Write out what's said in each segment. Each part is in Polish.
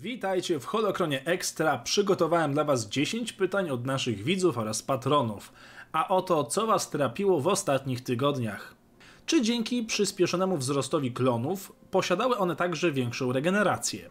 Witajcie w Holokronie Extra. Przygotowałem dla Was 10 pytań od naszych widzów oraz patronów. A oto co Was trapiło w ostatnich tygodniach. Czy dzięki przyspieszonemu wzrostowi klonów posiadały one także większą regenerację?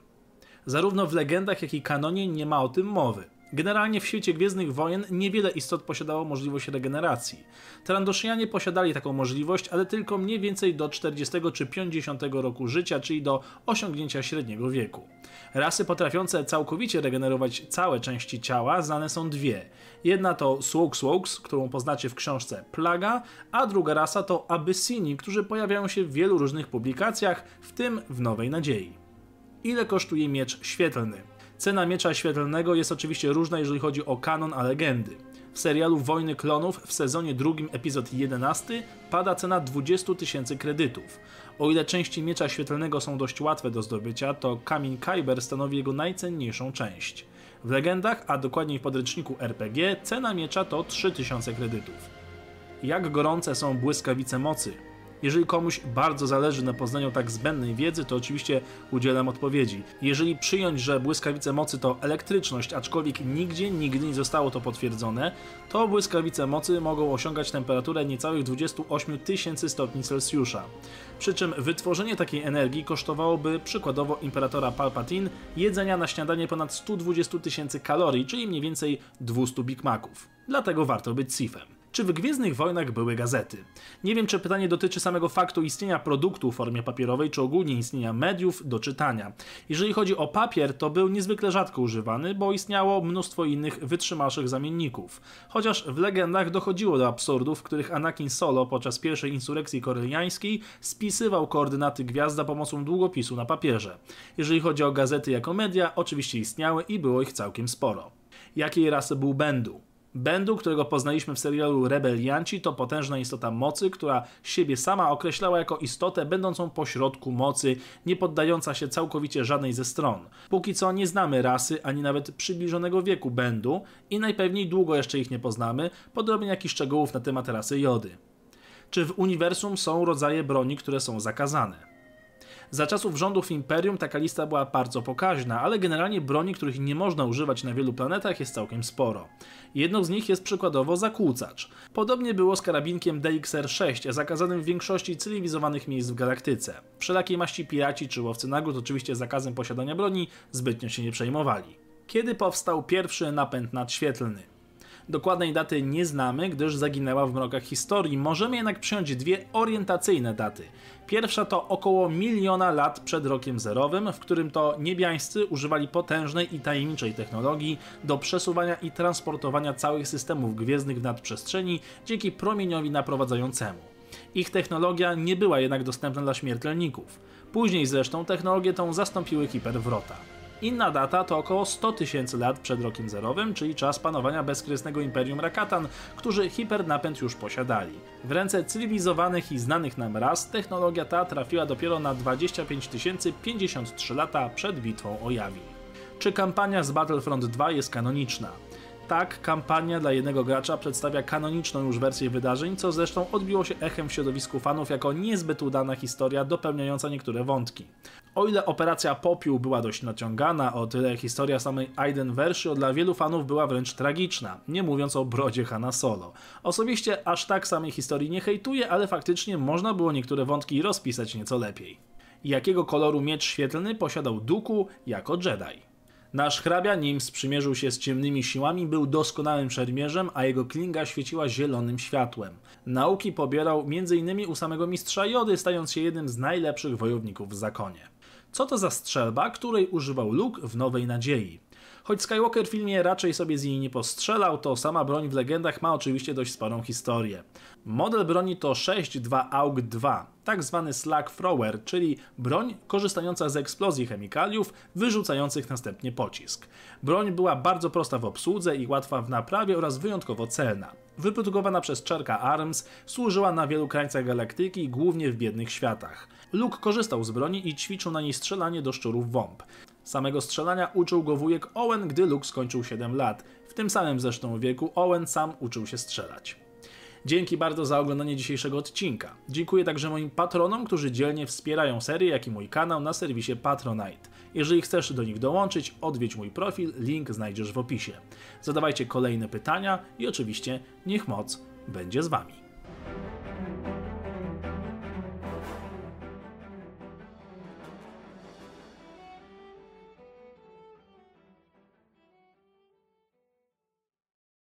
Zarówno w legendach, jak i kanonie nie ma o tym mowy. Generalnie w świecie Gwiezdnych Wojen niewiele istot posiadało możliwość regeneracji. Trandoszyjanie posiadali taką możliwość, ale tylko mniej więcej do 40 czy 50 roku życia, czyli do osiągnięcia średniego wieku. Rasy potrafiące całkowicie regenerować całe części ciała znane są dwie. Jedna to Swogswogs, którą poznacie w książce Plaga, a druga rasa to Abyssini, którzy pojawiają się w wielu różnych publikacjach, w tym w Nowej Nadziei. Ile kosztuje miecz świetlny? Cena miecza świetlnego jest oczywiście różna, jeżeli chodzi o kanon, a legendy. W serialu Wojny Klonów w sezonie drugim, epizod 11, pada cena 20 tysięcy kredytów. O ile części miecza świetlnego są dość łatwe do zdobycia, to kamień Kyber stanowi jego najcenniejszą część. W legendach, a dokładniej w podręczniku RPG, cena miecza to 3000 kredytów. Jak gorące są błyskawice mocy? Jeżeli komuś bardzo zależy na poznaniu tak zbędnej wiedzy, to oczywiście udzielam odpowiedzi. Jeżeli przyjąć, że błyskawice mocy to elektryczność, aczkolwiek nigdzie, nigdy nie zostało to potwierdzone, to błyskawice mocy mogą osiągać temperaturę niecałych 28 tysięcy stopni Celsjusza. Przy czym wytworzenie takiej energii kosztowałoby przykładowo imperatora Palpatine jedzenia na śniadanie ponad 120 tysięcy kalorii, czyli mniej więcej 200 Big Maców. Dlatego warto być Sifem. Czy w Gwiezdnych Wojnach były gazety? Nie wiem, czy pytanie dotyczy samego faktu istnienia produktu w formie papierowej, czy ogólnie istnienia mediów do czytania. Jeżeli chodzi o papier, to był niezwykle rzadko używany, bo istniało mnóstwo innych wytrzymalszych zamienników. Chociaż w legendach dochodziło do absurdów, w których Anakin Solo podczas pierwszej insurekcji koreliańskiej spisywał koordynaty gwiazd za pomocą długopisu na papierze. Jeżeli chodzi o gazety jako media, oczywiście istniały i było ich całkiem sporo. Jakiej rasy był Bendu? Bendu, którego poznaliśmy w serialu Rebelianci, to potężna istota mocy, która siebie sama określała jako istotę będącą pośrodku mocy, nie poddająca się całkowicie żadnej ze stron. Póki co nie znamy rasy, ani nawet przybliżonego wieku Bendu i najpewniej długo jeszcze ich nie poznamy, podobnie jak i szczegółów na temat rasy Jody. Czy w uniwersum są rodzaje broni, które są zakazane? Za czasów rządów Imperium taka lista była bardzo pokaźna, ale generalnie broni, których nie można używać na wielu planetach jest całkiem sporo. Jedną z nich jest przykładowo zakłócacz. Podobnie było z karabinkiem DXR-6, zakazanym w większości cywilizowanych miejsc w galaktyce. Wszelakiej maści piraci czy łowcy nagród oczywiście zakazem posiadania broni zbytnio się nie przejmowali. Kiedy powstał pierwszy napęd nadświetlny? Dokładnej daty nie znamy, gdyż zaginęła w mrokach historii. Możemy jednak przyjąć dwie orientacyjne daty. Pierwsza to około miliona lat przed rokiem zerowym, w którym to niebiańscy używali potężnej i tajemniczej technologii do przesuwania i transportowania całych systemów gwiezdnych w nadprzestrzeni dzięki promieniowi naprowadzającemu. Ich technologia nie była jednak dostępna dla śmiertelników. Później zresztą technologię tą zastąpiły hiperwrota. Inna data to około 100 tysięcy lat przed rokiem zerowym, czyli czas panowania bezkresnego Imperium Rakatan, którzy hipernapęd już posiadali. W ręce cywilizowanych i znanych nam ras technologia ta trafiła dopiero na 25 053 lata przed bitwą o Yavin. Czy kampania z Battlefront 2 jest kanoniczna? Tak, kampania dla jednego gracza przedstawia kanoniczną już wersję wydarzeń, co zresztą odbiło się echem w środowisku fanów jako niezbyt udana historia dopełniająca niektóre wątki. O ile operacja Popiół była dość naciągana, o tyle historia samej Aiden Versio dla wielu fanów była wręcz tragiczna, nie mówiąc o brodzie Hanna Solo. Osobiście aż tak samej historii nie hejtuję, ale faktycznie można było niektóre wątki rozpisać nieco lepiej. Jakiego koloru miecz świetlny posiadał Duku jako Jedi? Nasz hrabia, nim sprzymierzył się z ciemnymi siłami, był doskonałym szermierzem, a jego klinga świeciła zielonym światłem. Nauki pobierał m.in. u samego mistrza Jody, stając się jednym z najlepszych wojowników w zakonie. Co to za strzelba, której używał Luke w Nowej Nadziei? Choć Skywalker w filmie raczej sobie z niej nie postrzelał, to sama broń w legendach ma oczywiście dość sporą historię. Model broni to 6.2 AUG 2, tak zwany slack thrower, czyli broń korzystająca z eksplozji chemikaliów, wyrzucających następnie pocisk. Broń była bardzo prosta w obsłudze i łatwa w naprawie oraz wyjątkowo celna. Wyprodukowana przez Czerka Arms, służyła na wielu krańcach galaktyki, głównie w biednych światach. Luke korzystał z broni i ćwiczył na niej strzelanie do szczurów wąb. Samego strzelania uczył go wujek Owen, gdy Luke skończył 7 lat. W tym samym zresztą wieku Owen sam uczył się strzelać. Dzięki bardzo za oglądanie dzisiejszego odcinka. Dziękuję także moim patronom, którzy dzielnie wspierają serię, jak i mój kanał na serwisie Patronite. Jeżeli chcesz do nich dołączyć, odwiedź mój profil, link znajdziesz w opisie. Zadawajcie kolejne pytania i oczywiście niech moc będzie z Wami.